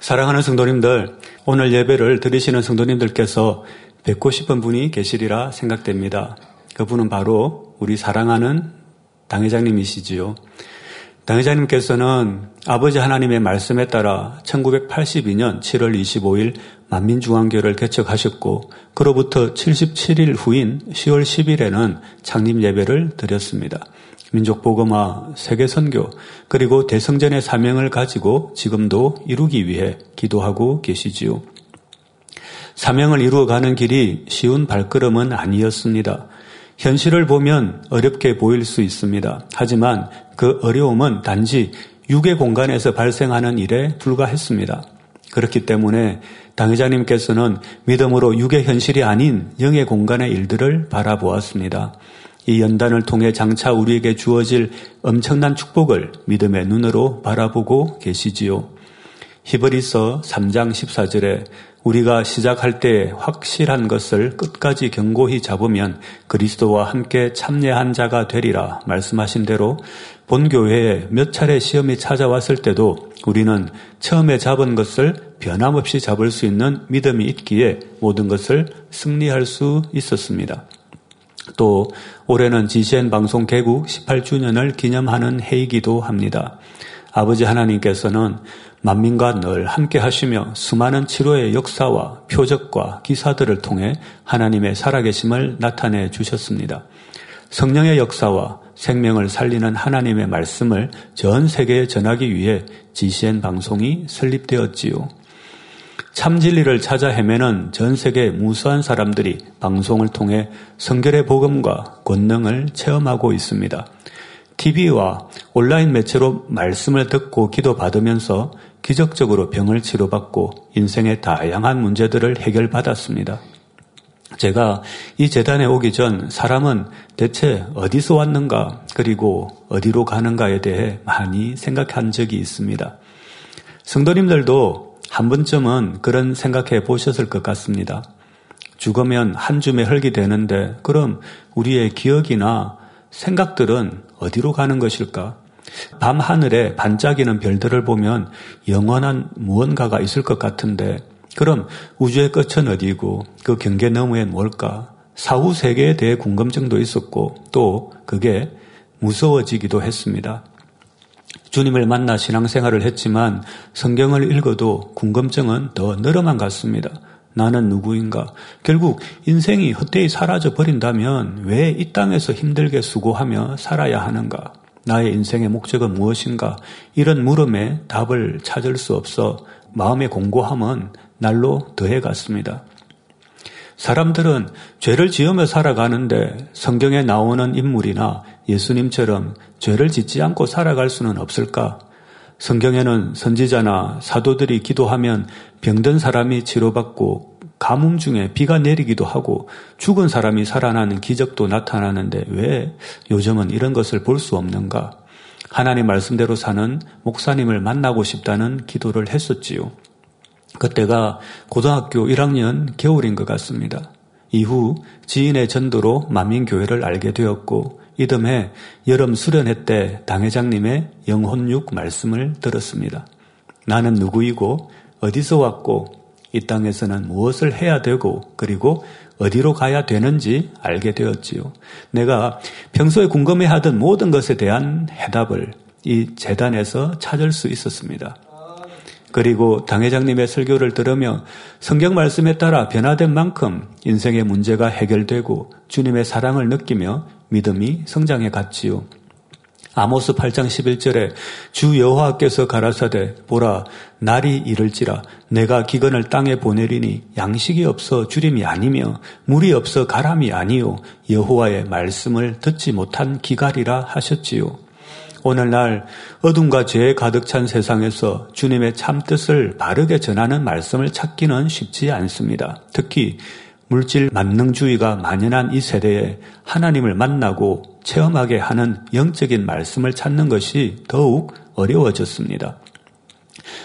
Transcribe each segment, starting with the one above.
사랑하는 성도님들, 오늘 예배를 들으시는 성도님들께서 뵙고 싶은 분이 계시리라 생각됩니다. 그분은 바로 우리 사랑하는 당회장님이시지요. 당회장님께서는 아버지 하나님의 말씀에 따라 1982년 7월 25일 만민중앙교를 개척하셨고 그로부터 77일 후인 10월 10일에는 창립 예배를 드렸습니다. 민족복음화, 세계선교, 그리고 대성전의 사명을 가지고 지금도 이루기 위해 기도하고 계시지요. 사명을 이루어가는 길이 쉬운 발걸음은 아니었습니다. 현실을 보면 어렵게 보일 수 있습니다. 하지만 그 어려움은 단지 육의 공간에서 발생하는 일에 불과했습니다. 그렇기 때문에 당회자님께서는 믿음으로 육의 현실이 아닌 영의 공간의 일들을 바라보았습니다. 이 연단을 통해 장차 우리에게 주어질 엄청난 축복을 믿음의 눈으로 바라보고 계시지요. 히브리서 3장 14절에 우리가 시작할 때 확실한 것을 끝까지 견고히 잡으면 그리스도와 함께 참여한 자가 되리라 말씀하신 대로 본 교회에 몇 차례 시험이 찾아왔을 때도 우리는 처음에 잡은 것을 변함없이 잡을 수 있는 믿음이 있기에 모든 것을 승리할 수 있었습니다. 또 올해는 GCN 방송 개국 18주년을 기념하는 해이기도 합니다. 아버지 하나님께서는 만민과 늘 함께 하시며 수많은 치료의 역사와 표적과 기사들을 통해 하나님의 살아계심을 나타내 주셨습니다. 성령의 역사와 생명을 살리는 하나님의 말씀을 전 세계에 전하기 위해 GCN 방송이 설립되었지요. 참 진리를 찾아 헤매는 전 세계 무수한 사람들이 방송을 통해 성결의 복음과 권능을 체험하고 있습니다. TV와 온라인 매체로 말씀을 듣고 기도받으면서 기적적으로 병을 치료받고 인생의 다양한 문제들을 해결받았습니다. 제가 이 재단에 오기 전 사람은 대체 어디서 왔는가 그리고 어디로 가는가에 대해 많이 생각한 적이 있습니다. 성도님들도 한 번쯤은 그런 생각해 보셨을 것 같습니다. 죽으면 한 줌의 흙이 되는데 그럼 우리의 기억이나 생각들은 어디로 가는 것일까? 밤 하늘에 반짝이는 별들을 보면 영원한 무언가가 있을 것 같은데 그럼 우주의 끝은 어디고 그 경계 너머엔 뭘까? 사후 세계에 대해 궁금증도 있었고 또 그게 무서워지기도 했습니다. 주님을 만나 신앙생활을 했지만 성경을 읽어도 궁금증은 더 늘어만 갔습니다. 나는 누구인가? 결국 인생이 헛되이 사라져 버린다면 왜 이 땅에서 힘들게 수고하며 살아야 하는가? 나의 인생의 목적은 무엇인가? 이런 물음에 답을 찾을 수 없어 마음의 공고함은 날로 더해 갔습니다. 사람들은 죄를 지으며 살아가는데 성경에 나오는 인물이나 예수님처럼 죄를 짓지 않고 살아갈 수는 없을까? 성경에는 선지자나 사도들이 기도하면 병든 사람이 치료받고 가뭄 중에 비가 내리기도 하고 죽은 사람이 살아나는 기적도 나타나는데 왜 요즘은 이런 것을 볼 수 없는가? 하나님 말씀대로 사는 목사님을 만나고 싶다는 기도를 했었지요. 그때가 고등학교 1학년 겨울인 것 같습니다. 이후 지인의 전도로 만민교회를 알게 되었고 이듬해 여름 수련회 때 당회장님의 영혼육 말씀을 들었습니다. 나는 누구이고 어디서 왔고 이 땅에서는 무엇을 해야 되고 그리고 어디로 가야 되는지 알게 되었지요. 내가 평소에 궁금해하던 모든 것에 대한 해답을 이 재단에서 찾을 수 있었습니다. 그리고 당회장님의 설교를 들으며 성경 말씀에 따라 변화된 만큼 인생의 문제가 해결되고 주님의 사랑을 느끼며 믿음이 성장해 갔지요. 아모스 8장 11절에 주 여호와께서 가라사대 보라 날이 이를지라 내가 기근을 땅에 보내리니 양식이 없어 주림이 아니며 물이 없어 가람이 아니요 여호와의 말씀을 듣지 못한 기갈이라 하셨지요. 오늘날 어둠과 죄에 가득 찬 세상에서 주님의 참뜻을 바르게 전하는 말씀을 찾기는 쉽지 않습니다. 특히 물질 만능주의가 만연한 이 세대에 하나님을 만나고 체험하게 하는 영적인 말씀을 찾는 것이 더욱 어려워졌습니다.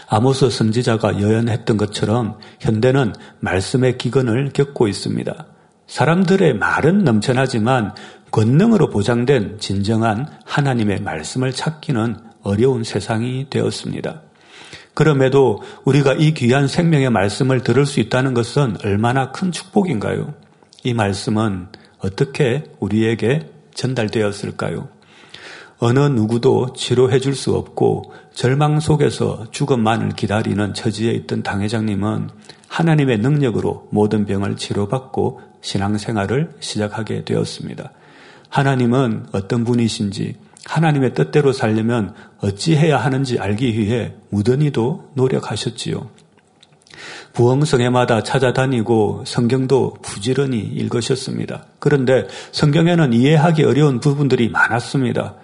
아모스 선지자가 여연했던 것처럼 현대는 말씀의 기근을 겪고 있습니다. 사람들의 말은 넘쳐나지만 권능으로 보장된 진정한 하나님의 말씀을 찾기는 어려운 세상이 되었습니다. 그럼에도 우리가 이 귀한 생명의 말씀을 들을 수 있다는 것은 얼마나 큰 축복인가요? 이 말씀은 어떻게 우리에게 전달되었을까요? 어느 누구도 치료해 줄 수 없고 절망 속에서 죽음만을 기다리는 처지에 있던 당 회장님은 하나님의 능력으로 모든 병을 치료받고 신앙생활을 시작하게 되었습니다. 하나님은 어떤 분이신지 하나님의 뜻대로 살려면 어찌해야 하는지 알기 위해 무던히도 노력하셨지요. 부흥성회마다 찾아다니고 성경도 부지런히 읽으셨습니다. 그런데 성경에는 이해하기 어려운 부분들이 많았습니다.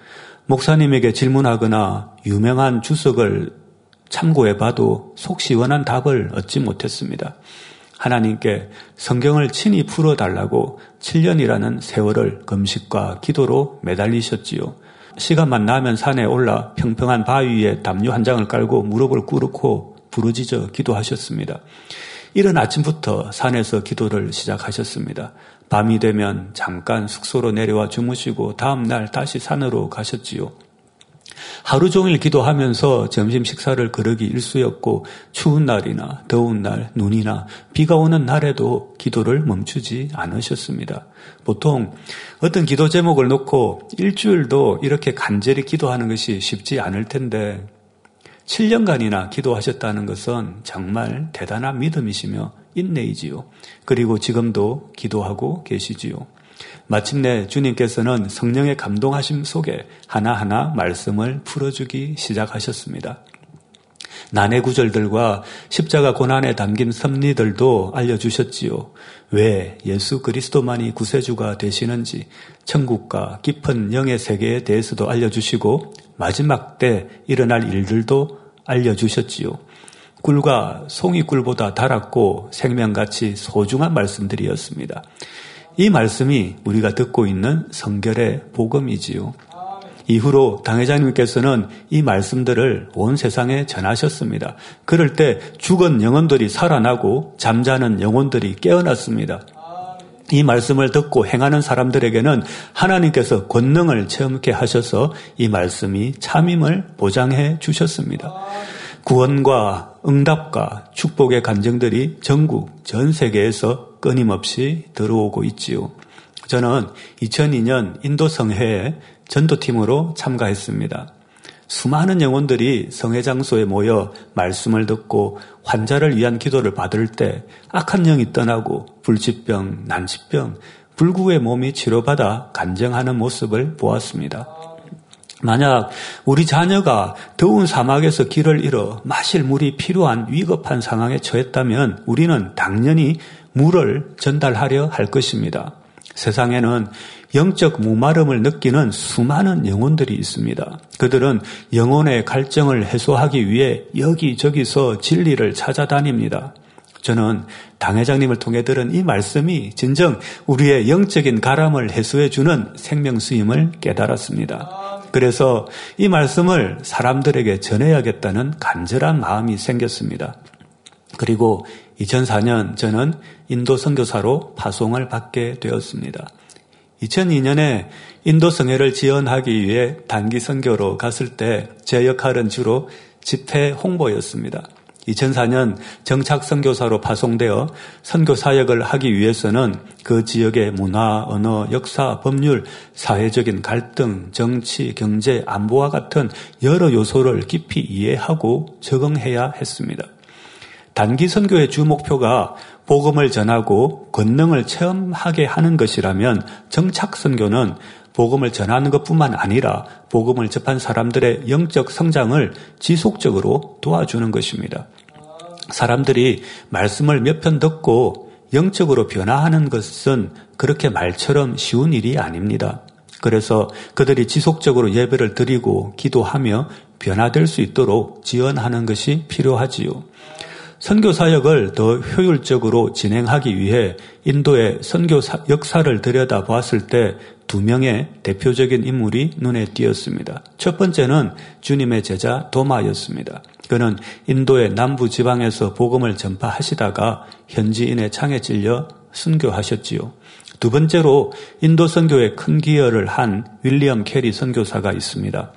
목사님에게 질문하거나 유명한 주석을 참고해 봐도 속 시원한 답을 얻지 못했습니다. 하나님께 성경을 친히 풀어달라고 7년이라는 세월을 금식과 기도로 매달리셨지요. 시간만 나면 산에 올라 평평한 바위 위에 담요 한 장을 깔고 무릎을 꿇고 부르짖어 기도하셨습니다. 이른 아침부터 산에서 기도를 시작하셨습니다. 밤이 되면 잠깐 숙소로 내려와 주무시고 다음 날 다시 산으로 가셨지요. 하루 종일 기도하면서 점심 식사를 거르기 일쑤였고 추운 날이나 더운 날, 눈이나 비가 오는 날에도 기도를 멈추지 않으셨습니다. 보통 어떤 기도 제목을 놓고 일주일도 이렇게 간절히 기도하는 것이 쉽지 않을 텐데 7년간이나 기도하셨다는 것은 정말 대단한 믿음이시며 인내이지요. 그리고 지금도 기도하고 계시지요. 마침내 주님께서는 성령의 감동하심 속에 하나하나 말씀을 풀어주기 시작하셨습니다. 난해 구절들과 십자가 고난에 담긴 섭리들도 알려주셨지요. 왜 예수 그리스도만이 구세주가 되시는지 천국과 깊은 영의 세계에 대해서도 알려주시고 마지막 때 일어날 일들도 알려주셨지요. 꿀과 송이꿀보다 달았고 생명같이 소중한 말씀들이었습니다. 이 말씀이 우리가 듣고 있는 성결의 복음이지요. 이후로 당회장님께서는 이 말씀들을 온 세상에 전하셨습니다. 그럴 때 죽은 영혼들이 살아나고 잠자는 영혼들이 깨어났습니다. 이 말씀을 듣고 행하는 사람들에게는 하나님께서 권능을 체험케 하셔서 이 말씀이 참임을 보장해 주셨습니다. 구원과 응답과 축복의 간증들이 전국 전 세계에서 끊임없이 들어오고 있지요. 저는 2002년 인도 성회에 전도팀으로 참가했습니다. 수많은 영혼들이 성회 장소에 모여 말씀을 듣고 환자를 위한 기도를 받을 때 악한 영이 떠나고 불치병, 난치병, 불구의 몸이 치료받아 간증하는 모습을 보았습니다. 만약 우리 자녀가 더운 사막에서 길을 잃어 마실 물이 필요한 위급한 상황에 처했다면 우리는 당연히 물을 전달하려 할 것입니다. 세상에는 영적 무마름을 느끼는 수많은 영혼들이 있습니다. 그들은 영혼의 갈증을 해소하기 위해 여기저기서 진리를 찾아다닙니다. 저는 당회장님을 통해 들은 이 말씀이 진정 우리의 영적인 가람을 해소해주는 생명수임을 깨달았습니다. 그래서 이 말씀을 사람들에게 전해야겠다는 간절한 마음이 생겼습니다. 그리고 2004년 저는 인도 선교사로 파송을 받게 되었습니다. 2002년에 인도 성회를 지원하기 위해 단기 선교로 갔을 때 제 역할은 주로 집회 홍보였습니다. 2004년 정착 선교사로 파송되어 선교 사역을 하기 위해서는 그 지역의 문화, 언어, 역사, 법률, 사회적인 갈등, 정치, 경제, 안보와 같은 여러 요소를 깊이 이해하고 적응해야 했습니다. 단기 선교의 주 목표가 복음을 전하고 권능을 체험하게 하는 것이라면 정착 선교는 복음을 전하는 것뿐만 아니라 복음을 접한 사람들의 영적 성장을 지속적으로 도와주는 것입니다. 사람들이 말씀을 몇 편 듣고 영적으로 변화하는 것은 그렇게 말처럼 쉬운 일이 아닙니다. 그래서 그들이 지속적으로 예배를 드리고 기도하며 변화될 수 있도록 지원하는 것이 필요하지요. 선교 사역을 더 효율적으로 진행하기 위해 인도의 선교 역사를 들여다 보았을 때 두 명의 대표적인 인물이 눈에 띄었습니다. 첫 번째는 주님의 제자 도마였습니다. 그는 인도의 남부 지방에서 복음을 전파하시다가 현지인의 창에 찔려 순교하셨지요. 두 번째로 인도 선교에 큰 기여를 한 윌리엄 캐리 선교사가 있습니다.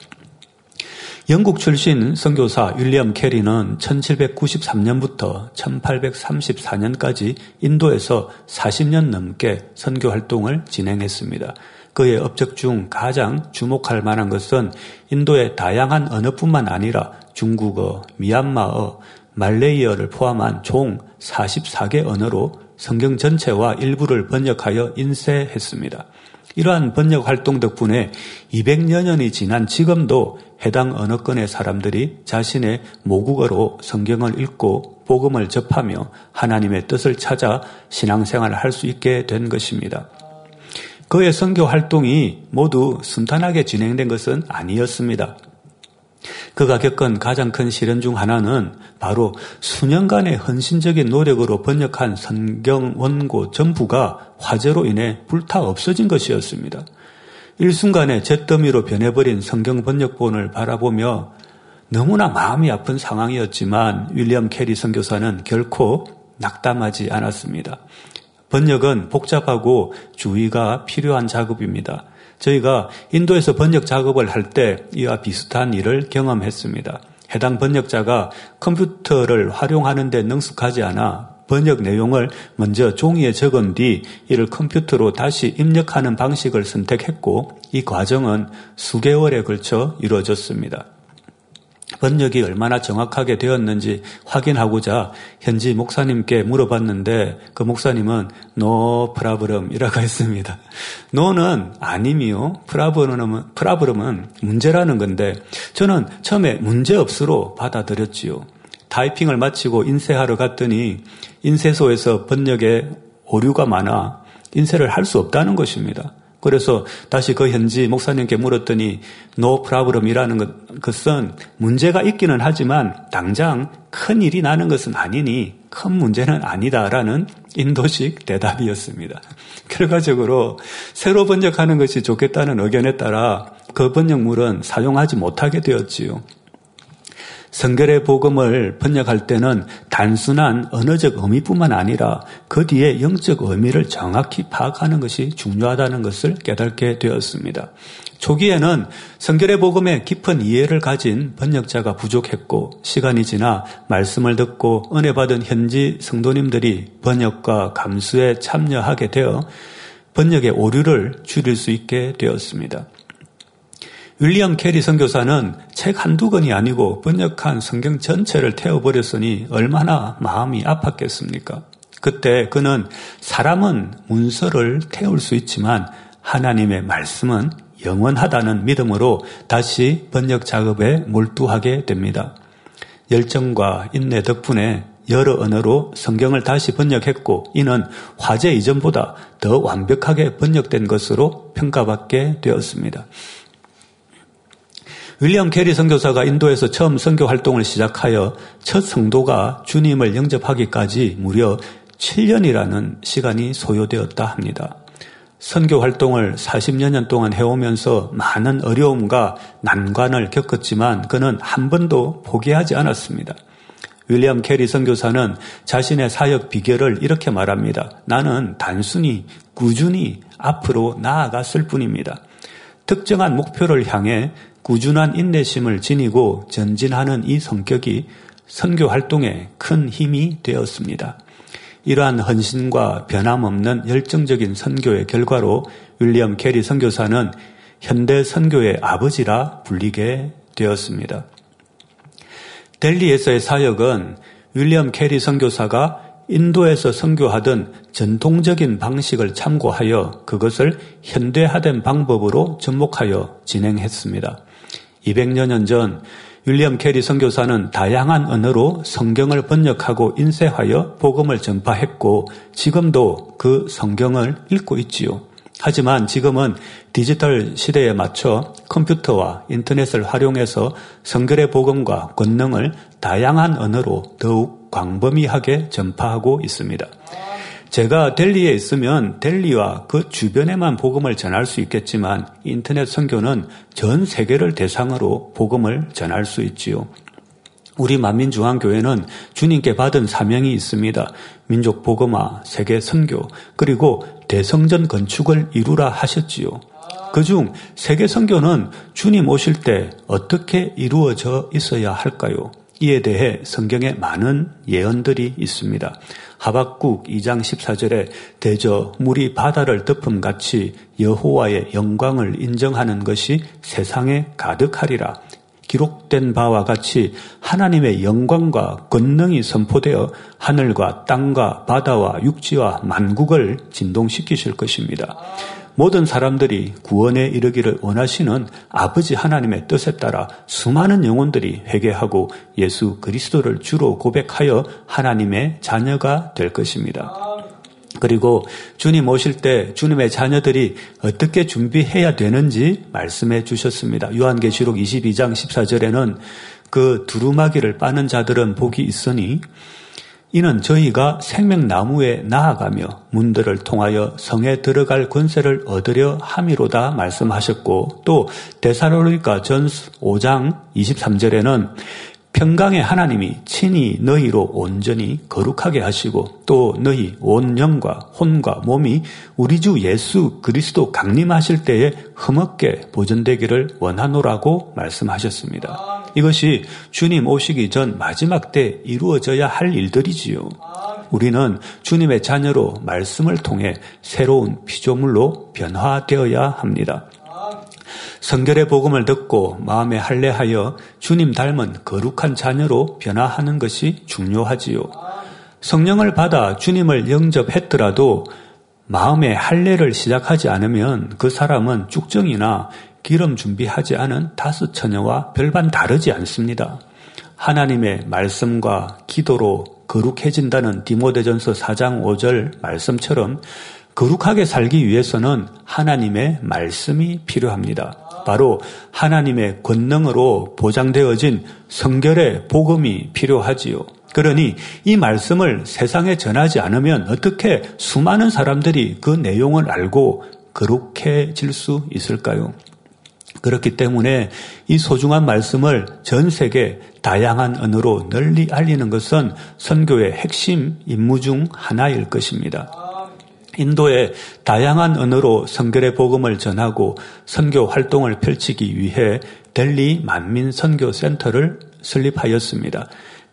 영국 출신 선교사 윌리엄 캐리는 1793년부터 1834년까지 인도에서 40년 넘게 선교 활동을 진행했습니다. 그의 업적 중 가장 주목할 만한 것은 인도의 다양한 언어뿐만 아니라 중국어, 미얀마어, 말레이어를 포함한 총 44개 언어로 성경 전체와 일부를 번역하여 인쇄했습니다. 이러한 번역 활동 덕분에 200여 년이 지난 지금도 해당 언어권의 사람들이 자신의 모국어로 성경을 읽고 복음을 접하며 하나님의 뜻을 찾아 신앙생활을 할 수 있게 된 것입니다. 그의 선교 활동이 모두 순탄하게 진행된 것은 아니었습니다. 그가 겪은 가장 큰 시련 중 하나는 바로 수년간의 헌신적인 노력으로 번역한 성경 원고 전부가 화재로 인해 불타 없어진 것이었습니다. 일순간에 잿더미로 변해버린 성경 번역본을 바라보며 너무나 마음이 아픈 상황이었지만 윌리엄 캐리 선교사는 결코 낙담하지 않았습니다. 번역은 복잡하고 주의가 필요한 작업입니다. 저희가 인도에서 번역 작업을 할 때 이와 비슷한 일을 경험했습니다. 해당 번역자가 컴퓨터를 활용하는 데 능숙하지 않아 번역 내용을 먼저 종이에 적은 뒤 이를 컴퓨터로 다시 입력하는 방식을 선택했고 이 과정은 수개월에 걸쳐 이루어졌습니다. 번역이 얼마나 정확하게 되었는지 확인하고자 현지 목사님께 물어봤는데 그 목사님은 no problem이라고 했습니다. no는 아님이요. 프라브름은, 프라브름은 문제라는 건데 저는 처음에 문제없으로 받아들였지요. 타이핑을 마치고 인쇄하러 갔더니 인쇄소에서 번역에 오류가 많아 인쇄를 할 수 없다는 것입니다. 그래서 다시 그 현지 목사님께 물었더니 No problem이라는 것은 문제가 있기는 하지만 당장 큰 일이 나는 것은 아니니 큰 문제는 아니다라는 인도식 대답이었습니다. 결과적으로 새로 번역하는 것이 좋겠다는 의견에 따라 그 번역물은 사용하지 못하게 되었지요. 성결의 복음을 번역할 때는 단순한 언어적 의미뿐만 아니라 그 뒤에 영적 의미를 정확히 파악하는 것이 중요하다는 것을 깨닫게 되었습니다. 초기에는 성결의 복음에 깊은 이해를 가진 번역자가 부족했고 시간이 지나 말씀을 듣고 은혜 받은 현지 성도님들이 번역과 감수에 참여하게 되어 번역의 오류를 줄일 수 있게 되었습니다. 윌리엄 캐리 선교사는 책 한두 권이 아니고 번역한 성경 전체를 태워버렸으니 얼마나 마음이 아팠겠습니까? 그때 그는 사람은 문서를 태울 수 있지만 하나님의 말씀은 영원하다는 믿음으로 다시 번역 작업에 몰두하게 됩니다. 열정과 인내 덕분에 여러 언어로 성경을 다시 번역했고 이는 화재 이전보다 더 완벽하게 번역된 것으로 평가받게 되었습니다. 윌리엄 캐리 선교사가 인도에서 처음 선교 활동을 시작하여 첫 성도가 주님을 영접하기까지 무려 7년이라는 시간이 소요되었다 합니다. 선교 활동을 40여 년 동안 해오면서 많은 어려움과 난관을 겪었지만 그는 한 번도 포기하지 않았습니다. 윌리엄 캐리 선교사는 자신의 사역 비결을 이렇게 말합니다. 나는 단순히 꾸준히 앞으로 나아갔을 뿐입니다. 특정한 목표를 향해 꾸준한 인내심을 지니고 전진하는 이 성격이 선교 활동에 큰 힘이 되었습니다. 이러한 헌신과 변함없는 열정적인 선교의 결과로 윌리엄 캐리 선교사는 현대 선교의 아버지라 불리게 되었습니다. 델리에서의 사역은 윌리엄 캐리 선교사가 인도에서 선교하던 전통적인 방식을 참고하여 그것을 현대화된 방법으로 접목하여 진행했습니다. 200여 년 전 윌리엄 캐리 선교사는 다양한 언어로 성경을 번역하고 인쇄하여 복음을 전파했고 지금도 그 성경을 읽고 있지요. 하지만 지금은 디지털 시대에 맞춰 컴퓨터와 인터넷을 활용해서 성결의 복음과 권능을 다양한 언어로 더욱 광범위하게 전파하고 있습니다. 제가 델리에 있으면 델리와 그 주변에만 복음을 전할 수 있겠지만 인터넷 선교는 전 세계를 대상으로 복음을 전할 수 있지요. 우리 만민중앙교회는 주님께 받은 사명이 있습니다. 민족 복음화, 세계 선교, 그리고 대성전 건축을 이루라 하셨지요. 그중 세계 선교는 주님 오실 때 어떻게 이루어져 있어야 할까요? 이에 대해 성경에 많은 예언들이 있습니다. 하박국 2장 14절에 대저 물이 바다를 덮음 같이 여호와의 영광을 인정하는 것이 세상에 가득하리라. 기록된 바와 같이 하나님의 영광과 권능이 선포되어 하늘과 땅과 바다와 육지와 만국을 진동시키실 것입니다. 모든 사람들이 구원에 이르기를 원하시는 아버지 하나님의 뜻에 따라 수많은 영혼들이 회개하고 예수 그리스도를 주로 고백하여 하나님의 자녀가 될 것입니다. 그리고 주님 오실 때 주님의 자녀들이 어떻게 준비해야 되는지 말씀해 주셨습니다. 요한계시록 22장 14절에는 그 두루마기를 빠는 자들은 복이 있으니 이는 저희가 생명나무에 나아가며 문들을 통하여 성에 들어갈 권세를 얻으려 함이로다 말씀하셨고 또 데살로니가 전 5장 23절에는 평강의 하나님이 친히 너희로 온전히 거룩하게 하시고 또 너희 온 영과 혼과 몸이 우리 주 예수 그리스도 강림하실 때에 흠없게 보존되기를 원하노라고 말씀하셨습니다. 이것이 주님 오시기 전 마지막 때 이루어져야 할 일들이지요. 우리는 주님의 자녀로 말씀을 통해 새로운 피조물로 변화되어야 합니다. 성결의 복음을 듣고 마음에 할례하여 주님 닮은 거룩한 자녀로 변화하는 것이 중요하지요. 성령을 받아 주님을 영접했더라도 마음에 할례를 시작하지 않으면 그 사람은 쭉정이나 기름 준비하지 않은 다섯 처녀와 별반 다르지 않습니다. 하나님의 말씀과 기도로 거룩해진다는 디모데전서 4장 5절 말씀처럼 거룩하게 살기 위해서는 하나님의 말씀이 필요합니다. 바로 하나님의 권능으로 보장되어진 성결의 복음이 필요하지요. 그러니 이 말씀을 세상에 전하지 않으면 어떻게 수많은 사람들이 그 내용을 알고 거룩해질 수 있을까요? 그렇기 때문에 이 소중한 말씀을 전 세계 다양한 언어로 널리 알리는 것은 선교의 핵심 임무 중 하나일 것입니다. 인도의 다양한 언어로 성결의 복음을 전하고 선교 활동을 펼치기 위해 델리 만민 선교 센터를 설립하였습니다.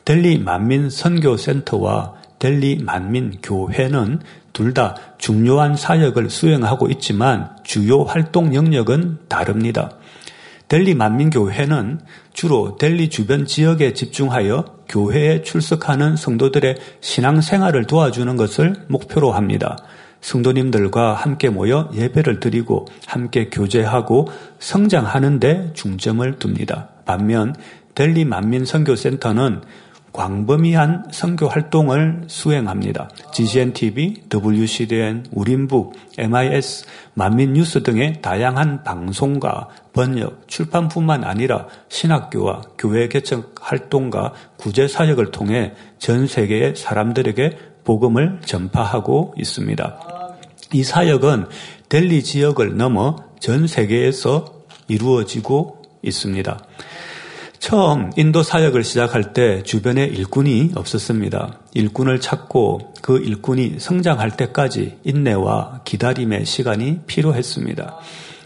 델리 만민 선교 센터와 델리 만민 교회는 둘 다 중요한 사역을 수행하고 있지만 주요 활동 영역은 다릅니다. 델리 만민교회는 주로 델리 주변 지역에 집중하여 교회에 출석하는 성도들의 신앙생활을 도와주는 것을 목표로 합니다. 성도님들과 함께 모여 예배를 드리고 함께 교제하고 성장하는 데 중점을 둡니다. 반면 델리 만민 선교센터는 광범위한 선교 활동을 수행합니다. GCN TV, WCDN, 우림북, MIS, 만민뉴스 등의 다양한 방송과 번역, 출판뿐만 아니라 신학교와 교회 개척 활동과 구제 사역을 통해 전 세계의 사람들에게 복음을 전파하고 있습니다. 이 사역은 델리 지역을 넘어 전 세계에서 이루어지고 있습니다. 처음 인도 사역을 시작할 때 주변에 일꾼이 없었습니다. 일꾼을 찾고 그 일꾼이 성장할 때까지 인내와 기다림의 시간이 필요했습니다.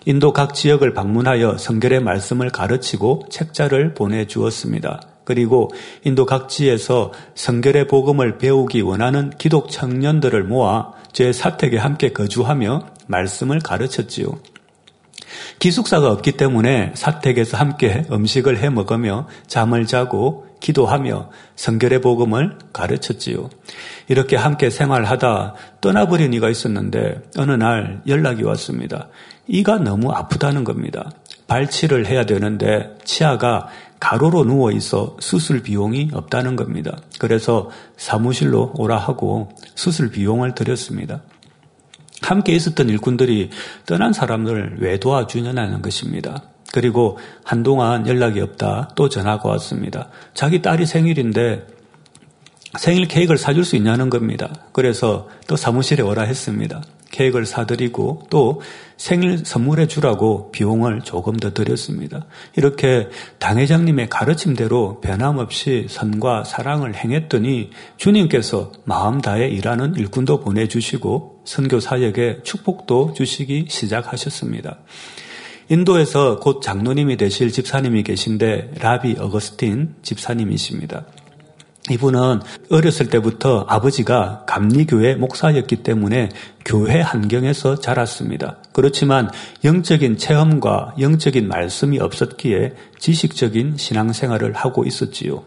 인도 각 지역을 방문하여 성결의 말씀을 가르치고 책자를 보내주었습니다. 그리고 인도 각지에서 성결의 복음을 배우기 원하는 기독 청년들을 모아 제 사택에 함께 거주하며 말씀을 가르쳤지요. 기숙사가 없기 때문에 사택에서 함께 음식을 해 먹으며 잠을 자고 기도하며 성결의 복음을 가르쳤지요. 이렇게 함께 생활하다 떠나버린 이가 있었는데 어느 날 연락이 왔습니다. 이가 너무 아프다는 겁니다. 발치를 해야 되는데 치아가 가로로 누워 있어 수술 비용이 없다는 겁니다. 그래서 사무실로 오라 하고 수술 비용을 드렸습니다. 함께 있었던 일꾼들이 떠난 사람을 왜 도와주냐는 것입니다. 그리고 한동안 연락이 없다 또 전화가 왔습니다. 자기 딸이 생일인데 생일 케이크를 사줄 수 있냐는 겁니다. 그래서 또 사무실에 오라 했습니다. 케이크를 사드리고 또 생일 선물해 주라고 비용을 조금 더 드렸습니다. 이렇게 당회장님의 가르침대로 변함없이 선과 사랑을 행했더니 주님께서 마음 다해 일하는 일꾼도 보내주시고 선교 사역에 축복도 주시기 시작하셨습니다. 인도에서 곧 장로님이 되실 집사님이 계신데 라비 어거스틴 집사님이십니다. 이분은 어렸을 때부터 아버지가 감리교회 목사였기 때문에 교회 환경에서 자랐습니다. 그렇지만 영적인 체험과 영적인 말씀이 없었기에 지식적인 신앙생활을 하고 있었지요.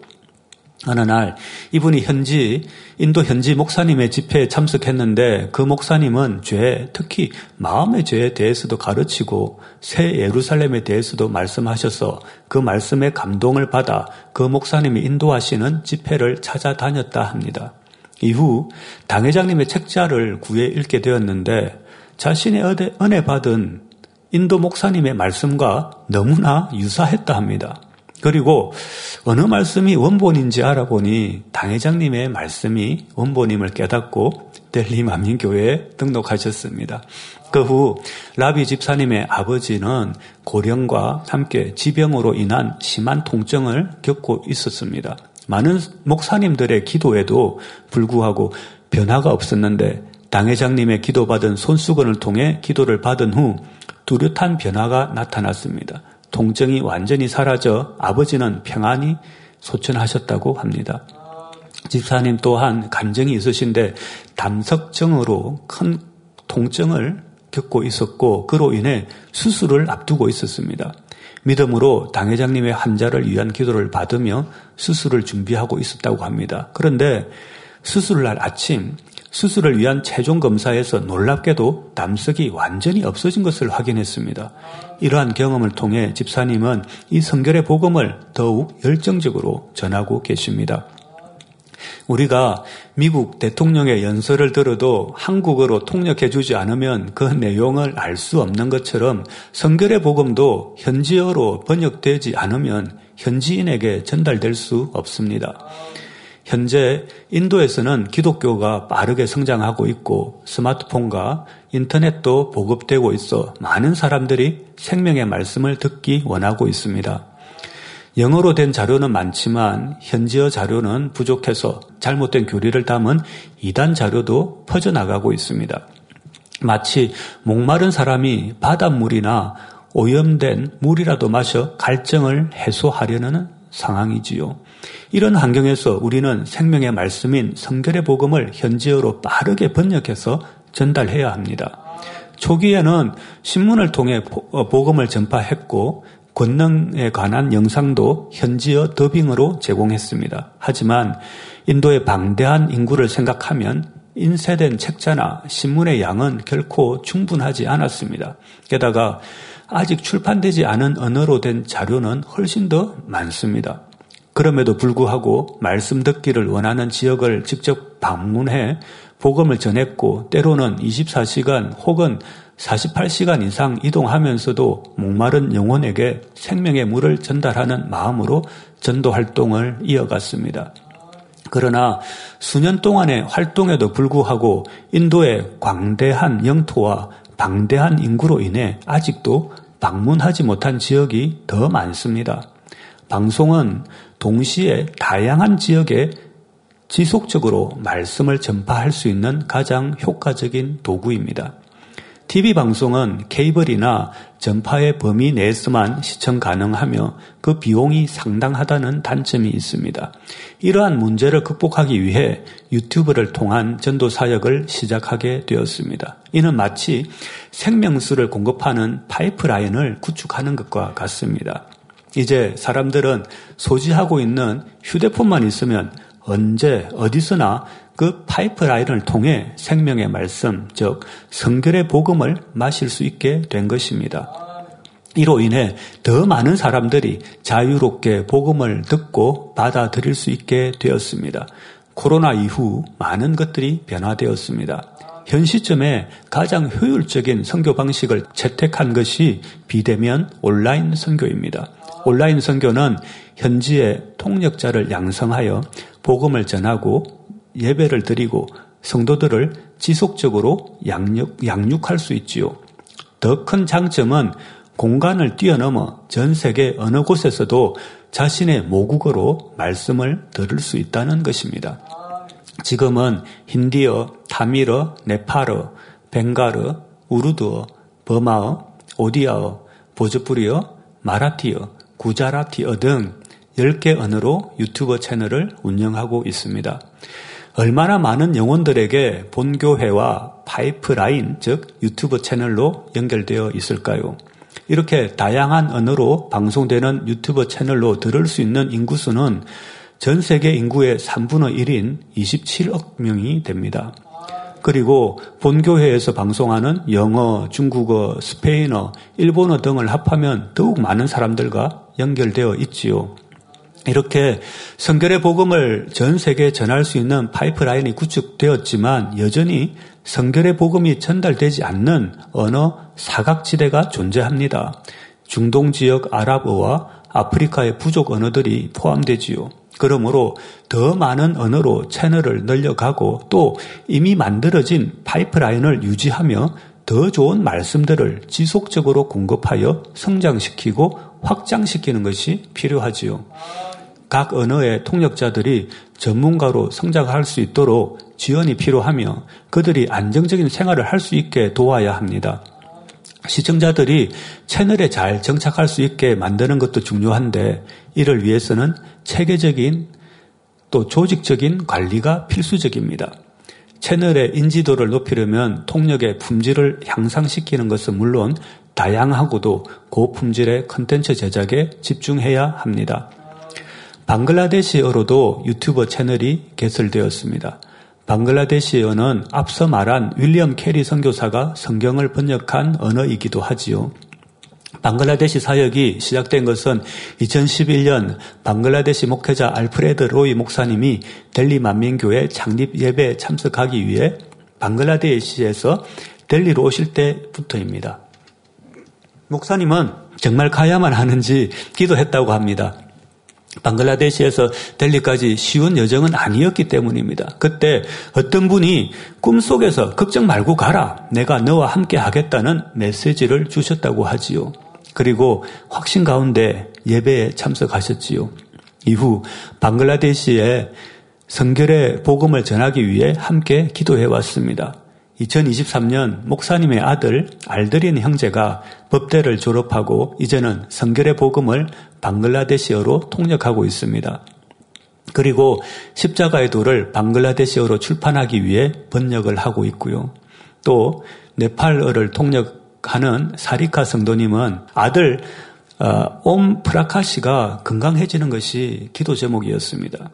어느 날 이분이 현지 인도 현지 목사님의 집회에 참석했는데 그 목사님은 죄, 특히 마음의 죄에 대해서도 가르치고 새 예루살렘에 대해서도 말씀하셔서 그 말씀에 감동을 받아 그 목사님이 인도하시는 집회를 찾아다녔다 합니다. 이후 당회장님의 책자를 구해 읽게 되었는데 자신의 은혜 받은 인도 목사님의 말씀과 너무나 유사했다 합니다. 그리고 어느 말씀이 원본인지 알아보니 당회장님의 말씀이 원본임을 깨닫고 델리 만민교회에 등록하셨습니다. 그 후 라비 집사님의 아버지는 고령과 함께 지병으로 인한 심한 통증을 겪고 있었습니다. 많은 목사님들의 기도에도 불구하고 변화가 없었는데 당회장님의 기도받은 손수건을 통해 기도를 받은 후 뚜렷한 변화가 나타났습니다. 통증이 완전히 사라져 아버지는 평안히 소천하셨다고 합니다. 집사님 또한 감정이 있으신데 담석증으로 큰 통증을 겪고 있었고 그로 인해 수술을 앞두고 있었습니다. 믿음으로 당회장님의 환자를 위한 기도를 받으며 수술을 준비하고 있었다고 합니다. 그런데 수술날 아침 수술을 위한 최종 검사에서 놀랍게도 담석이 완전히 없어진 것을 확인했습니다. 이러한 경험을 통해 집사님은 이 성결의 복음을 더욱 열정적으로 전하고 계십니다. 우리가 미국 대통령의 연설을 들어도 한국어로 통역해 주지 않으면 그 내용을 알 수 없는 것처럼 성결의 복음도 현지어로 번역되지 않으면 현지인에게 전달될 수 없습니다. 현재 인도에서는 기독교가 빠르게 성장하고 있고 스마트폰과 인터넷도 보급되고 있어 많은 사람들이 생명의 말씀을 듣기 원하고 있습니다. 영어로 된 자료는 많지만 현지어 자료는 부족해서 잘못된 교리를 담은 이단 자료도 퍼져나가고 있습니다. 마치 목마른 사람이 바닷물이나 오염된 물이라도 마셔 갈증을 해소하려는 상황이지요. 이런 환경에서 우리는 생명의 말씀인 성결의 복음을 현지어로 빠르게 번역해서 전달해야 합니다. 초기에는 신문을 통해 어, 복음을 전파했고 권능에 관한 영상도 현지어 더빙으로 제공했습니다. 하지만 인도의 방대한 인구를 생각하면 인쇄된 책자나 신문의 양은 결코 충분하지 않았습니다. 게다가 아직 출판되지 않은 언어로 된 자료는 훨씬 더 많습니다. 그럼에도 불구하고 말씀 듣기를 원하는 지역을 직접 방문해 복음을 전했고 때로는 24시간 혹은 48시간 이상 이동하면서도 목마른 영혼에게 생명의 물을 전달하는 마음으로 전도 활동을 이어갔습니다. 그러나 수년 동안의 활동에도 불구하고 인도의 광대한 영토와 방대한 인구로 인해 아직도 방문하지 못한 지역이 더 많습니다. 방송은 동시에 다양한 지역에 지속적으로 말씀을 전파할 수 있는 가장 효과적인 도구입니다. TV 방송은 케이블이나 전파의 범위 내에서만 시청 가능하며 그 비용이 상당하다는 단점이 있습니다. 이러한 문제를 극복하기 위해 유튜브를 통한 전도 사역을 시작하게 되었습니다. 이는 마치 생명수를 공급하는 파이프라인을 구축하는 것과 같습니다. 이제 사람들은 소지하고 있는 휴대폰만 있으면 언제 어디서나 그 파이프라인을 통해 생명의 말씀, 즉 성결의 복음을 마실 수 있게 된 것입니다. 이로 인해 더 많은 사람들이 자유롭게 복음을 듣고 받아들일 수 있게 되었습니다. 코로나 이후 많은 것들이 변화되었습니다. 현 시점에 가장 효율적인 선교 방식을 채택한 것이 비대면 온라인 선교입니다. 온라인 선교는 현지의 통역자를 양성하여 복음을 전하고 예배를 드리고 성도들을 지속적으로 양육, 양육할 수 있지요. 더 큰 장점은 공간을 뛰어넘어 전 세계 어느 곳에서도 자신의 모국어로 말씀을 들을 수 있다는 것입니다. 지금은 힌디어, 타밀어, 네팔어, 벵갈어, 우르드어, 버마어, 오디아어, 보즈푸리어, 마라티어, 구자라티어 등 10개 언어로 유튜브 채널을 운영하고 있습니다. 얼마나 많은 영혼들에게 본교회와 파이프라인, 즉 유튜브 채널로 연결되어 있을까요? 이렇게 다양한 언어로 방송되는 유튜브 채널로 들을 수 있는 인구수는 전 세계 인구의 3분의 1인 27억 명이 됩니다. 그리고 본교회에서 방송하는 영어, 중국어, 스페인어, 일본어 등을 합하면 더욱 많은 사람들과 연결되어 있지요. 이렇게 성결의 복음을 전 세계에 전할 수 있는 파이프라인이 구축되었지만 여전히 성결의 복음이 전달되지 않는 언어 사각지대가 존재합니다. 중동 지역 아랍어와 아프리카의 부족 언어들이 포함되지요. 그러므로 더 많은 언어로 채널을 늘려가고 또 이미 만들어진 파이프라인을 유지하며 더 좋은 말씀들을 지속적으로 공급하여 성장시키고 확장시키는 것이 필요하지요. 각 언어의 통역자들이 전문가로 성장할 수 있도록 지원이 필요하며 그들이 안정적인 생활을 할 수 있게 도와야 합니다. 시청자들이 채널에 잘 정착할 수 있게 만드는 것도 중요한데 이를 위해서는 체계적인 또 조직적인 관리가 필수적입니다. 채널의 인지도를 높이려면 통역의 품질을 향상시키는 것은 물론 다양하고도 고품질의 컨텐츠 제작에 집중해야 합니다. 방글라데시어로도 유튜브 채널이 개설되었습니다. 방글라데시어는 앞서 말한 윌리엄 캐리 선교사가 성경을 번역한 언어이기도 하지요. 방글라데시 사역이 시작된 것은 2011년 방글라데시 목회자 알프레드 로이 목사님이 델리 만민교회 창립 예배에 참석하기 위해 방글라데시에서 델리로 오실 때부터입니다. 목사님은 정말 가야만 하는지 기도했다고 합니다. 방글라데시에서 델리까지 쉬운 여정은 아니었기 때문입니다. 그때 어떤 분이 꿈속에서 걱정 말고 가라. 내가 너와 함께 하겠다는 메시지를 주셨다고 하지요. 그리고 확신 가운데 예배에 참석하셨지요. 이후 방글라데시에 성결의 복음을 전하기 위해 함께 기도해 왔습니다. 2023년 목사님의 아들 알드린 형제가 법대를 졸업하고 이제는 성결의 복음을 방글라데시어로 통역하고 있습니다. 그리고 십자가의 도를 방글라데시어로 출판하기 위해 번역을 하고 있고요. 또 네팔어를 통역하는 사리카 성도님은 아들 어, 옴 프라카시가 건강해지는 것이 기도 제목이었습니다.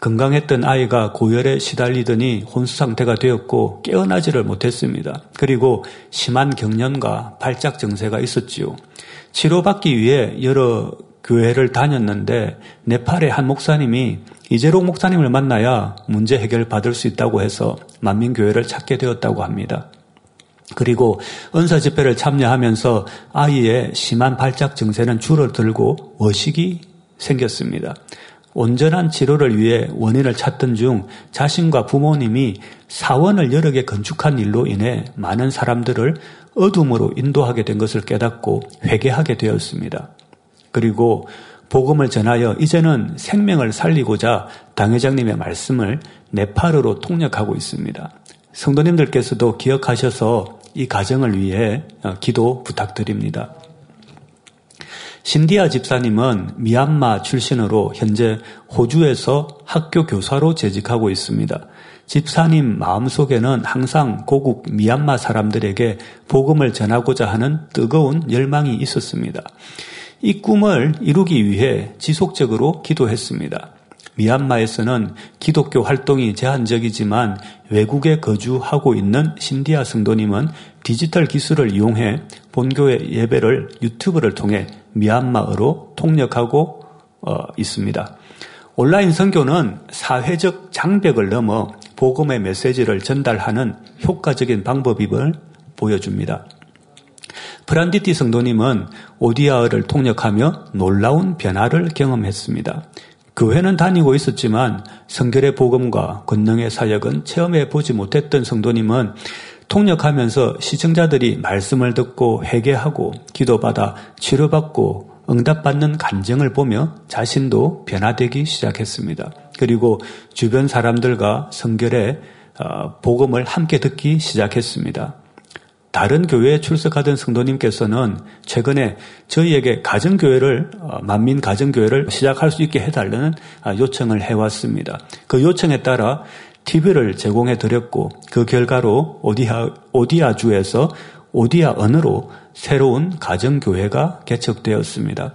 건강했던 아이가 고열에 시달리더니 혼수 상태가 되었고 깨어나지를 못했습니다. 그리고 심한 경련과 발작 증세가 있었지요. 치료받기 위해 여러 교회를 다녔는데 네팔의 한 목사님이 이재록 목사님을 만나야 문제 해결 받을 수 있다고 해서 만민교회를 찾게 되었다고 합니다. 그리고 은사 집회를 참여하면서 아이의 심한 발작 증세는 줄어들고 의식이 생겼습니다. 온전한 치료를 위해 원인을 찾던 중 자신과 부모님이 사원을 여러 개 건축한 일로 인해 많은 사람들을 어둠으로 인도하게 된 것을 깨닫고 회개하게 되었습니다. 그리고 복음을 전하여 이제는 생명을 살리고자 당회장님의 말씀을 네팔어로 통역하고 있습니다. 성도님들께서도 기억하셔서 이 가정을 위해 기도 부탁드립니다. 신디아 집사님은 미얀마 출신으로 현재 호주에서 학교 교사로 재직하고 있습니다. 집사님 마음속에는 항상 고국 미얀마 사람들에게 복음을 전하고자 하는 뜨거운 열망이 있었습니다. 이 꿈을 이루기 위해 지속적으로 기도했습니다. 미얀마에서는 기독교 활동이 제한적이지만 외국에 거주하고 있는 신디아 성도님은 디지털 기술을 이용해 본교의 예배를 유튜브를 통해 미얀마어로 통역하고 어, 있습니다. 온라인 선교는 사회적 장벽을 넘어 복음의 메시지를 전달하는 효과적인 방법임을 보여줍니다. 프란디티 성도님은 오디아어를 통역하며 놀라운 변화를 경험했습니다. 교회는 다니고 있었지만 성결의 복음과 권능의 사역은 체험해 보지 못했던 성도님은 통역하면서 시청자들이 말씀을 듣고 회개하고 기도받아 치료받고 응답받는 간증을 보며 자신도 변화되기 시작했습니다. 그리고 주변 사람들과 성결의 어, 복음을 함께 듣기 시작했습니다. 다른 교회에 출석하던 성도님께서는 최근에 저희에게 가정교회를, 어, 만민 가정교회를 시작할 수 있게 해달라는 아, 요청을 해왔습니다. 그 요청에 따라 TV를 제공해 드렸고 그 결과로 오디아, 오디아주에서 오디아 언어로 새로운 가정교회가 개척되었습니다.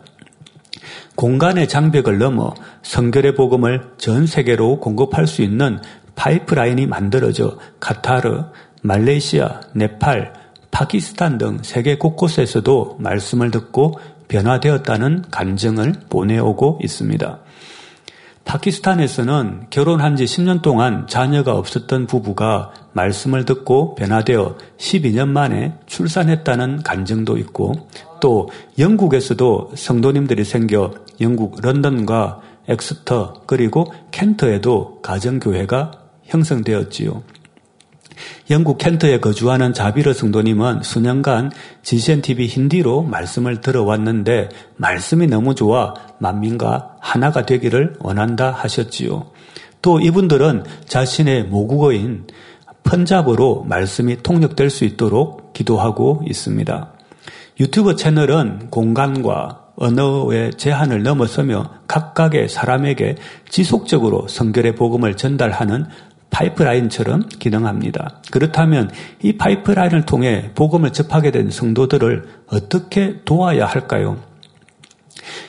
공간의 장벽을 넘어 성결의 복음을 전 세계로 공급할 수 있는 파이프라인이 만들어져 카타르, 말레이시아, 네팔, 파키스탄 등 세계 곳곳에서도 말씀을 듣고 변화되었다는 간증을 보내오고 있습니다. 파키스탄에서는 결혼한 지 10년 동안 자녀가 없었던 부부가 말씀을 듣고 변화되어 12년 만에 출산했다는 간증도 있고 또 영국에서도 성도님들이 생겨 영국 런던과 엑스터 그리고 켄터에도 가정교회가 형성되었지요. 영국 켄트에 거주하는 자비르 성도님은 수년간 GCN-TV 힌디로 말씀을 들어왔는데 말씀이 너무 좋아 만민과 하나가 되기를 원한다 하셨지요. 또 이분들은 자신의 모국어인 펀잡으로 말씀이 통역될 수 있도록 기도하고 있습니다. 유튜브 채널은 공간과 언어의 제한을 넘어서며 각각의 사람에게 지속적으로 성결의 복음을 전달하는 파이프라인처럼 기능합니다. 그렇다면 이 파이프라인을 통해 복음을 접하게 된 성도들을 어떻게 도와야 할까요?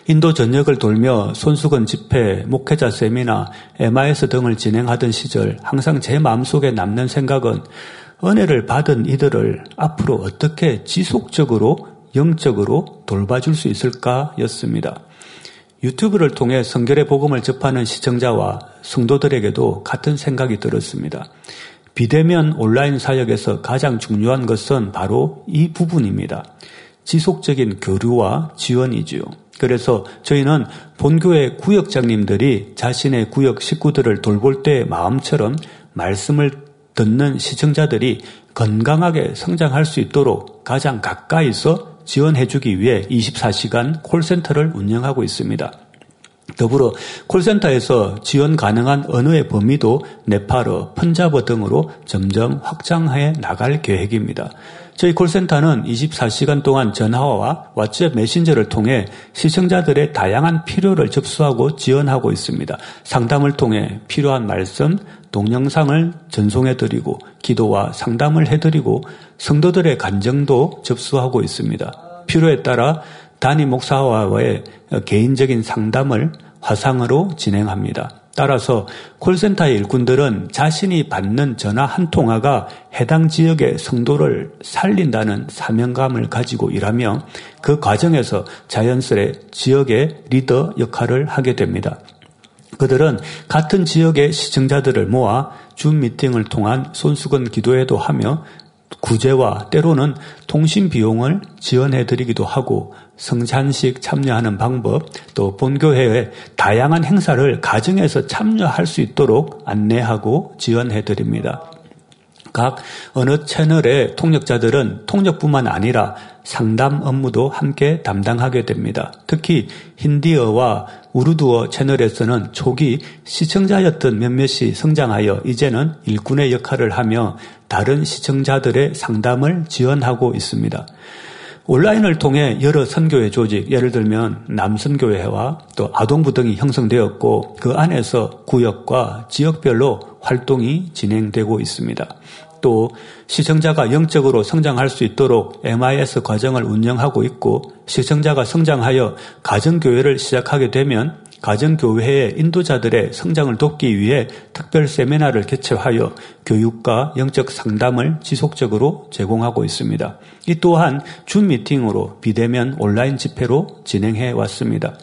인도 전역을 돌며 손수건 집회, 목회자 세미나, MIS 등을 진행하던 시절 항상 제 마음속에 남는 생각은 은혜를 받은 이들을 앞으로 어떻게 지속적으로 영적으로 돌봐줄 수 있을까 였습니다. 유튜브를 통해 성결의 복음을 접하는 시청자와 성도들에게도 같은 생각이 들었습니다. 비대면 온라인 사역에서 가장 중요한 것은 바로 이 부분입니다. 지속적인 교류와 지원이지요. 그래서 저희는 본교회 구역장님들이 자신의 구역 식구들을 돌볼 때의 마음처럼 말씀을 듣는 시청자들이 건강하게 성장할 수 있도록 가장 가까이서 지원해주기 위해 24시간 콜센터를 운영하고 있습니다. 더불어 콜센터에서 지원 가능한 언어의 범위도 네팔어, 펀자버 등으로 점점 확장해 나갈 계획입니다. 저희 콜센터는 24시간 동안 전화와 왓츠앱 메신저를 통해 시청자들의 다양한 필요를 접수하고 지원하고 있습니다. 상담을 통해 필요한 말씀, 동영상을 전송해드리고 기도와 상담을 해드리고 성도들의 간정도 접수하고 있습니다. 필요에 따라 단임 목사와의 개인적인 상담을 화상으로 진행합니다. 따라서 콜센터의 일꾼들은 자신이 받는 전화 한 통화가 해당 지역의 성도를 살린다는 사명감을 가지고 일하며 그 과정에서 자연스레 지역의 리더 역할을 하게 됩니다. 그들은 같은 지역의 시청자들을 모아 줌 미팅을 통한 손수건 기도회도 하며 구제와 때로는 통신 비용을 지원해 드리기도 하고 성찬식 참여하는 방법 또 본교회의 다양한 행사를 가정에서 참여할 수 있도록 안내하고 지원해 드립니다. 각 어느 채널의 통역자들은 통역뿐만 아니라 상담 업무도 함께 담당하게 됩니다. 특히 힌디어와 우르두어 채널에서는 초기 시청자였던 몇몇이 성장하여 이제는 일꾼의 역할을 하며 다른 시청자들의 상담을 지원하고 있습니다. 온라인을 통해 여러 선교회 조직, 예를 들면 남선교회와 또 아동부 등이 형성되었고 그 안에서 구역과 지역별로 활동이 진행되고 있습니다. 또 시청자가 영적으로 성장할 수 있도록 MIS 과정을 운영하고 있고 시청자가 성장하여 가정교회를 시작하게 되면 가정교회의 인도자들의 성장을 돕기 위해 특별 세미나를 개최하여 교육과 영적 상담을 지속적으로 제공하고 있습니다. 이 또한 준 미팅으로 비대면 온라인 집회로 진행해 왔습니다.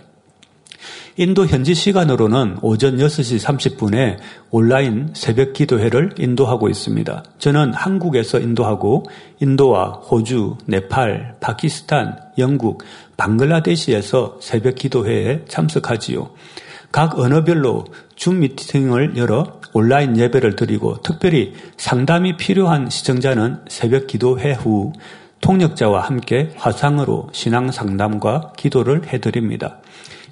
인도 현지 시간으로는 오전 6시 30분에 온라인 새벽 기도회를 인도하고 있습니다. 저는 한국에서 인도하고 인도와 호주, 네팔, 파키스탄, 영국, 방글라데시에서 새벽 기도회에 참석하지요. 각 언어별로 줌 미팅을 열어 온라인 예배를 드리고 특별히 상담이 필요한 시청자는 새벽 기도회 후 통역자와 함께 화상으로 신앙 상담과 기도를 해드립니다.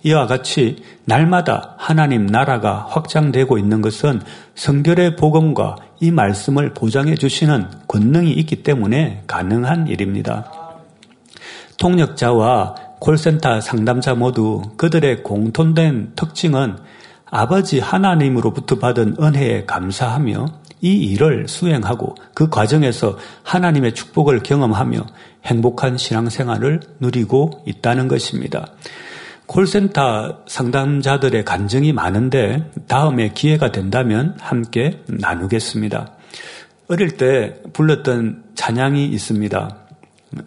이와 같이 날마다 하나님 나라가 확장되고 있는 것은 성결의 복음과 이 말씀을 보장해 주시는 권능이 있기 때문에 가능한 일입니다. 통역자와 콜센터 상담자 모두 그들의 공통된 특징은 아버지 하나님으로부터 받은 은혜에 감사하며 이 일을 수행하고 그 과정에서 하나님의 축복을 경험하며 행복한 신앙생활을 누리고 있다는 것입니다. 콜센터 상담자들의 간증이 많은데 다음에 기회가 된다면 함께 나누겠습니다. 어릴 때 불렀던 찬양이 있습니다.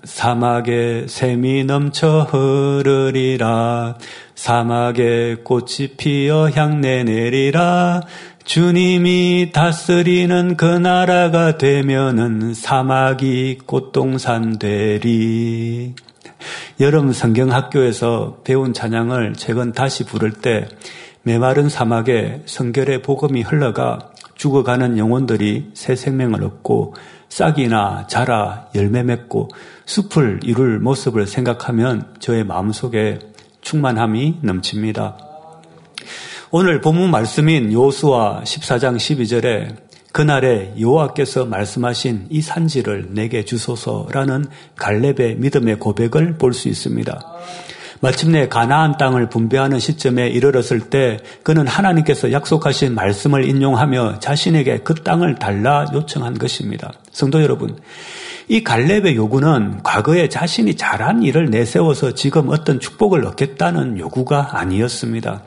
사막에 샘이 넘쳐 흐르리라 사막에 꽃이 피어 향내 내리라 주님이 다스리는 그 나라가 되면은 사막이 꽃동산 되리 여름 성경학교에서 배운 찬양을 최근 다시 부를 때 메마른 사막에 성결의 복음이 흘러가 죽어가는 영혼들이 새 생명을 얻고 싹이나 자라 열매 맺고 숲을 이룰 모습을 생각하면 저의 마음속에 충만함이 넘칩니다. 오늘 본문 말씀인 요수와 14장 12절에 그날에 여호와께서 말씀하신 이 산지를 내게 주소서라는 갈렙의 믿음의 고백을 볼 수 있습니다. 마침내 가나안 땅을 분배하는 시점에 이르렀을 때 그는 하나님께서 약속하신 말씀을 인용하며 자신에게 그 땅을 달라 요청한 것입니다. 성도 여러분, 이 갈렙의 요구는 과거에 자신이 잘한 일을 내세워서 지금 어떤 축복을 얻겠다는 요구가 아니었습니다.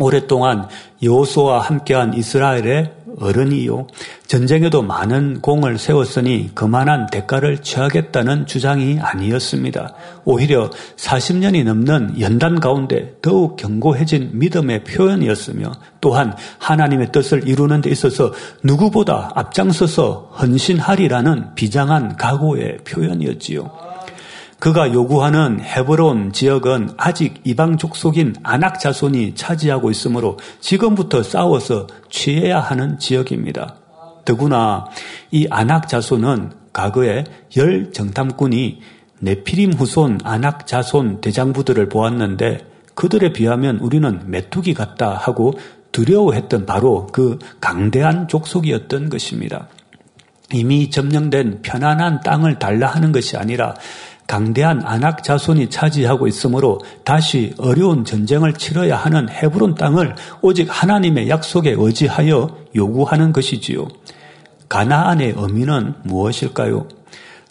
오랫동안 여호수와 함께한 이스라엘의 어른이요. 전쟁에도 많은 공을 세웠으니 그만한 대가를 취하겠다는 주장이 아니었습니다. 오히려 40년이 넘는 연단 가운데 더욱 견고해진 믿음의 표현이었으며 또한 하나님의 뜻을 이루는 데 있어서 누구보다 앞장서서 헌신하리라는 비장한 각오의 표현이었지요. 그가 요구하는 헤브론 지역은 아직 이방 족속인 아낙 자손이 차지하고 있으므로 지금부터 싸워서 취해야 하는 지역입니다. 더구나 이 아낙 자손은 과거에 열 정탐꾼이 네피림 후손 아낙 자손 대장부들을 보았는데 그들에 비하면 우리는 메뚜기 같다 하고 두려워했던 바로 그 강대한 족속이었던 것입니다. 이미 점령된 편안한 땅을 달라 하는 것이 아니라 강대한 안악 자손이 차지하고 있으므로 다시 어려운 전쟁을 치러야 하는 헤브론 땅을 오직 하나님의 약속에 의지하여 요구하는 것이지요. 가나안의 의미는 무엇일까요?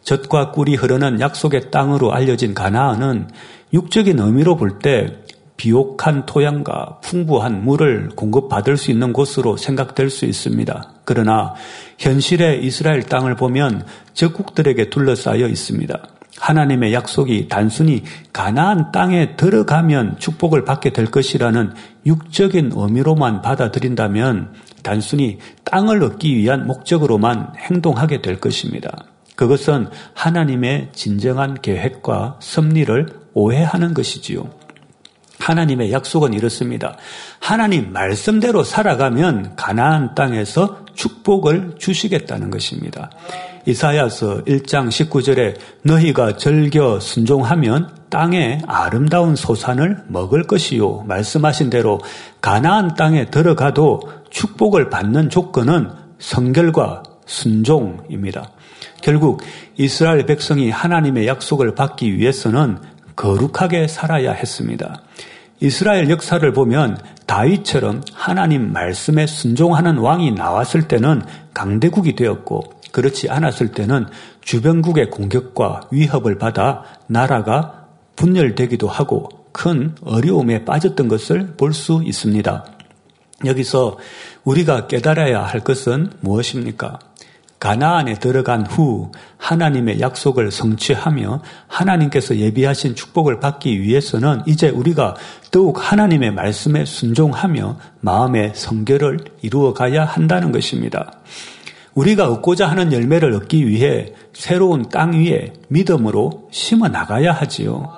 젖과 꿀이 흐르는 약속의 땅으로 알려진 가나안은 육적인 의미로 볼 때 비옥한 토양과 풍부한 물을 공급받을 수 있는 곳으로 생각될 수 있습니다. 그러나 현실의 이스라엘 땅을 보면 적국들에게 둘러싸여 있습니다. 하나님의 약속이 단순히 가나안 땅에 들어가면 축복을 받게 될 것이라는 육적인 의미로만 받아들인다면 단순히 땅을 얻기 위한 목적으로만 행동하게 될 것입니다. 그것은 하나님의 진정한 계획과 섭리를 오해하는 것이지요. 하나님의 약속은 이렇습니다. 하나님 말씀대로 살아가면 가나안 땅에서 축복을 주시겠다는 것입니다. 이사야서 1장 19절에 너희가 절겨 순종하면 땅에 아름다운 소산을 먹을 것이요. 말씀하신 대로 가나안 땅에 들어가도 축복을 받는 조건은 성결과 순종입니다. 결국 이스라엘 백성이 하나님의 약속을 받기 위해서는 거룩하게 살아야 했습니다. 이스라엘 역사를 보면 다윗처럼 하나님 말씀에 순종하는 왕이 나왔을 때는 강대국이 되었고 그렇지 않았을 때는 주변국의 공격과 위협을 받아 나라가 분열되기도 하고 큰 어려움에 빠졌던 것을 볼 수 있습니다. 여기서 우리가 깨달아야 할 것은 무엇입니까? 가나안에 들어간 후 하나님의 약속을 성취하며 하나님께서 예비하신 축복을 받기 위해서는 이제 우리가 더욱 하나님의 말씀에 순종하며 마음의 성결을 이루어 가야 한다는 것입니다. 우리가 얻고자 하는 열매를 얻기 위해 새로운 땅 위에 믿음으로 심어 나가야 하지요.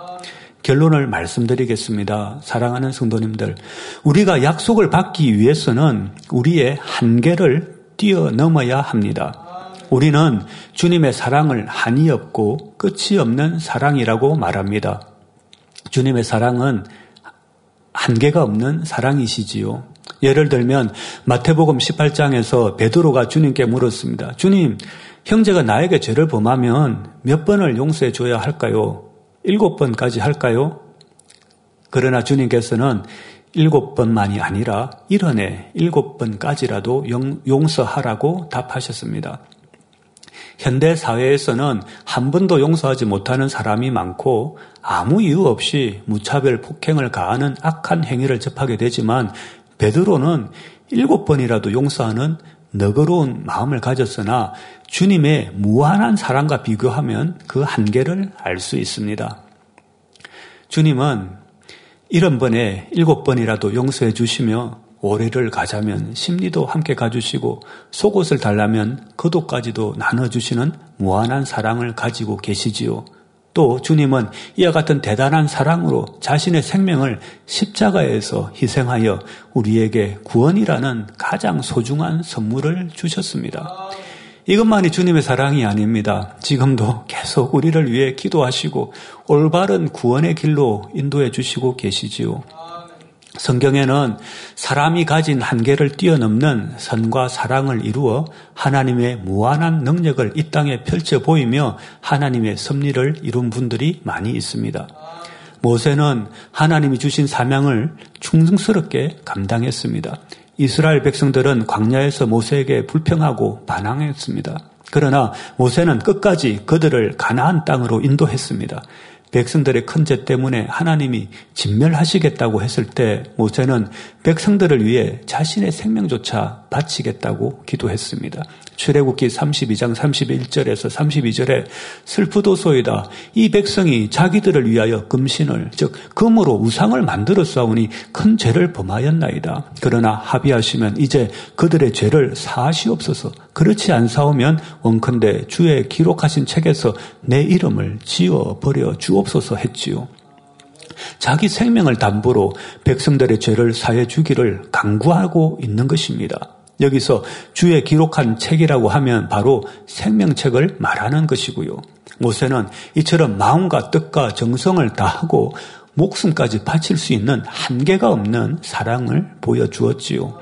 결론을 말씀드리겠습니다. 사랑하는 성도님들. 우리가 약속을 받기 위해서는 우리의 한계를 뛰어넘어야 합니다. 우리는 주님의 사랑을 한이 없고 끝이 없는 사랑이라고 말합니다. 주님의 사랑은 한계가 없는 사랑이시지요. 예를 들면 마태복음 18장에서 베드로가 주님께 물었습니다. 주님, 형제가 나에게 죄를 범하면 몇 번을 용서해 줘야 할까요? 일곱 번까지 할까요? 그러나 주님께서는 일곱 번만이 아니라 일원에 일곱 번까지라도 용서하라고 답하셨습니다. 현대 사회에서는 한 번도 용서하지 못하는 사람이 많고 아무 이유 없이 무차별 폭행을 가하는 악한 행위를 접하게 되지만 베드로는 일곱 번이라도 용서하는 너그러운 마음을 가졌으나 주님의 무한한 사랑과 비교하면 그 한계를 알 수 있습니다. 주님은 이런 번에 일곱 번이라도 용서해 주시며 오래를 가자면 심리도 함께 가주시고 속옷을 달라면 그도까지도 나눠주시는 무한한 사랑을 가지고 계시지요. 또 주님은 이와 같은 대단한 사랑으로 자신의 생명을 십자가에서 희생하여 우리에게 구원이라는 가장 소중한 선물을 주셨습니다. 이것만이 주님의 사랑이 아닙니다. 지금도 계속 우리를 위해 기도하시고 올바른 구원의 길로 인도해 주시고 계시지요. 성경에는 사람이 가진 한계를 뛰어넘는 선과 사랑을 이루어 하나님의 무한한 능력을 이 땅에 펼쳐 보이며 하나님의 섭리를 이룬 분들이 많이 있습니다. 모세는 하나님이 주신 사명을 충성스럽게 감당했습니다. 이스라엘 백성들은 광야에서 모세에게 불평하고 반항했습니다. 그러나 모세는 끝까지 그들을 가나안 땅으로 인도했습니다. 백성들의 큰 죄 때문에 하나님이 진멸하시겠다고 했을 때 모세는 백성들을 위해 자신의 생명조차 바치겠다고 기도했습니다. 출애굽기 32장 31절에서 32절에 슬프도소이다. 이 백성이 자기들을 위하여 금신을 즉 금으로 우상을 만들어 싸우니 큰 죄를 범하였나이다. 그러나 합의하시면 이제 그들의 죄를 사하시옵소서. 그렇지 않사오면 원컨대 주의 기록하신 책에서 내 이름을 지워 버려 주옵소서 했지요. 자기 생명을 담보로 백성들의 죄를 사해 주기를 강구하고 있는 것입니다. 여기서 주의 기록한 책이라고 하면 바로 생명책을 말하는 것이고요. 모세는 이처럼 마음과 뜻과 정성을 다하고 목숨까지 바칠 수 있는 한계가 없는 사랑을 보여주었지요.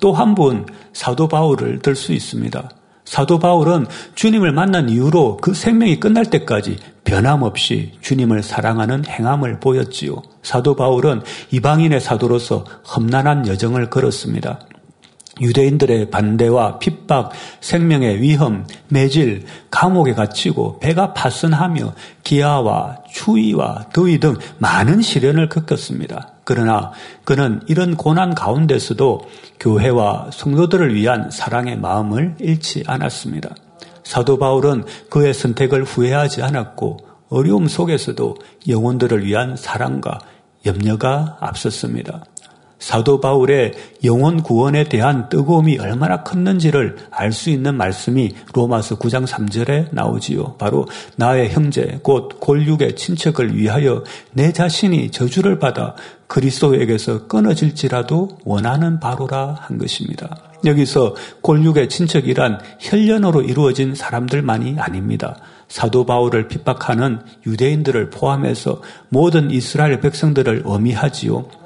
또 한 분 사도 바울을 들 수 있습니다. 사도 바울은 주님을 만난 이후로 그 생명이 끝날 때까지 변함없이 주님을 사랑하는 행함을 보였지요. 사도 바울은 이방인의 사도로서 험난한 여정을 걸었습니다. 유대인들의 반대와 핍박, 생명의 위험, 매질, 감옥에 갇히고 배가 파선하며 기아와 추위와 더위 등 많은 시련을 겪었습니다. 그러나 그는 이런 고난 가운데서도 교회와 성도들을 위한 사랑의 마음을 잃지 않았습니다. 사도 바울은 그의 선택을 후회하지 않았고 어려움 속에서도 영혼들을 위한 사랑과 염려가 앞섰습니다. 사도 바울의 영혼 구원에 대한 뜨거움이 얼마나 컸는지를 알 수 있는 말씀이 로마서 9장 3절에 나오지요. 바로 나의 형제 곧 골육의 친척을 위하여 내 자신이 저주를 받아 그리스도에게서 끊어질지라도 원하는 바로라 한 것입니다. 여기서 골육의 친척이란 혈연으로 이루어진 사람들만이 아닙니다. 사도 바울을 핍박하는 유대인들을 포함해서 모든 이스라엘 백성들을 의미하지요.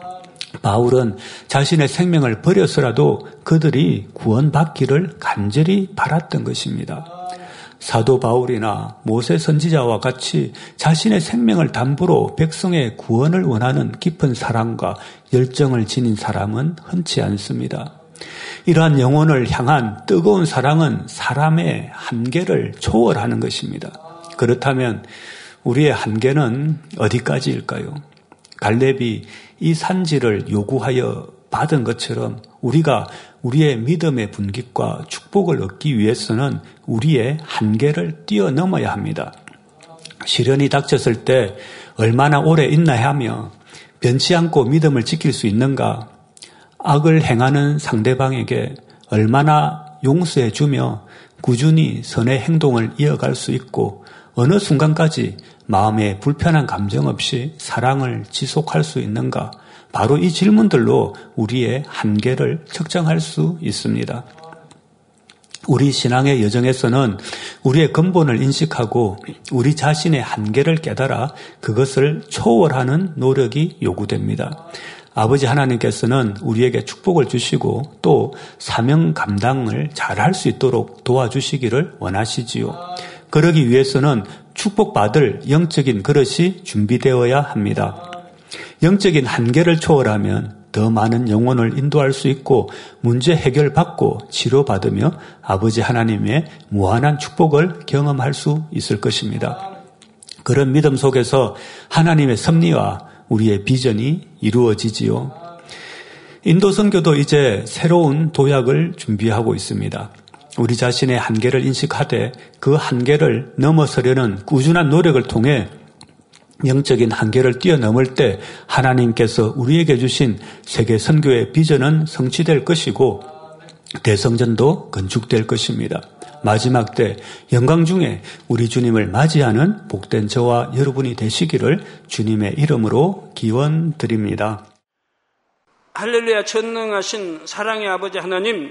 바울은 자신의 생명을 버려서라도 그들이 구원받기를 간절히 바랐던 것입니다. 사도 바울이나 모세 선지자와 같이 자신의 생명을 담보로 백성의 구원을 원하는 깊은 사랑과 열정을 지닌 사람은 흔치 않습니다. 이러한 영혼을 향한 뜨거운 사랑은 사람의 한계를 초월하는 것입니다. 그렇다면 우리의 한계는 어디까지일까요? 갈렙이 이 산지를 요구하여 받은 것처럼 우리가 우리의 믿음의 분깃과 축복을 얻기 위해서는 우리의 한계를 뛰어넘어야 합니다. 시련이 닥쳤을 때 얼마나 오래 있나야 하며 변치 않고 믿음을 지킬 수 있는가? 악을 행하는 상대방에게 얼마나 용서해 주며 꾸준히 선의 행동을 이어갈 수 있고 어느 순간까지 마음에 불편한 감정 없이 사랑을 지속할 수 있는가? 바로 이 질문들로 우리의 한계를 측정할 수 있습니다. 우리 신앙의 여정에서는 우리의 근본을 인식하고 우리 자신의 한계를 깨달아 그것을 초월하는 노력이 요구됩니다. 아버지 하나님께서는 우리에게 축복을 주시고 또 사명 감당을 잘 할 수 있도록 도와주시기를 원하시지요. 그러기 위해서는 축복받을 영적인 그릇이 준비되어야 합니다. 영적인 한계를 초월하면 더 많은 영혼을 인도할 수 있고 문제 해결받고 치료받으며 아버지 하나님의 무한한 축복을 경험할 수 있을 것입니다. 그런 믿음 속에서 하나님의 섭리와 우리의 비전이 이루어지지요. 인도 선교도 이제 새로운 도약을 준비하고 있습니다. 우리 자신의 한계를 인식하되 그 한계를 넘어서려는 꾸준한 노력을 통해 영적인 한계를 뛰어넘을 때 하나님께서 우리에게 주신 세계 선교의 비전은 성취될 것이고 대성전도 건축될 것입니다. 마지막 때 영광 중에 우리 주님을 맞이하는 복된 저와 여러분이 되시기를 주님의 이름으로 기원 드립니다. 할렐루야 전능하신 사랑의 아버지 하나님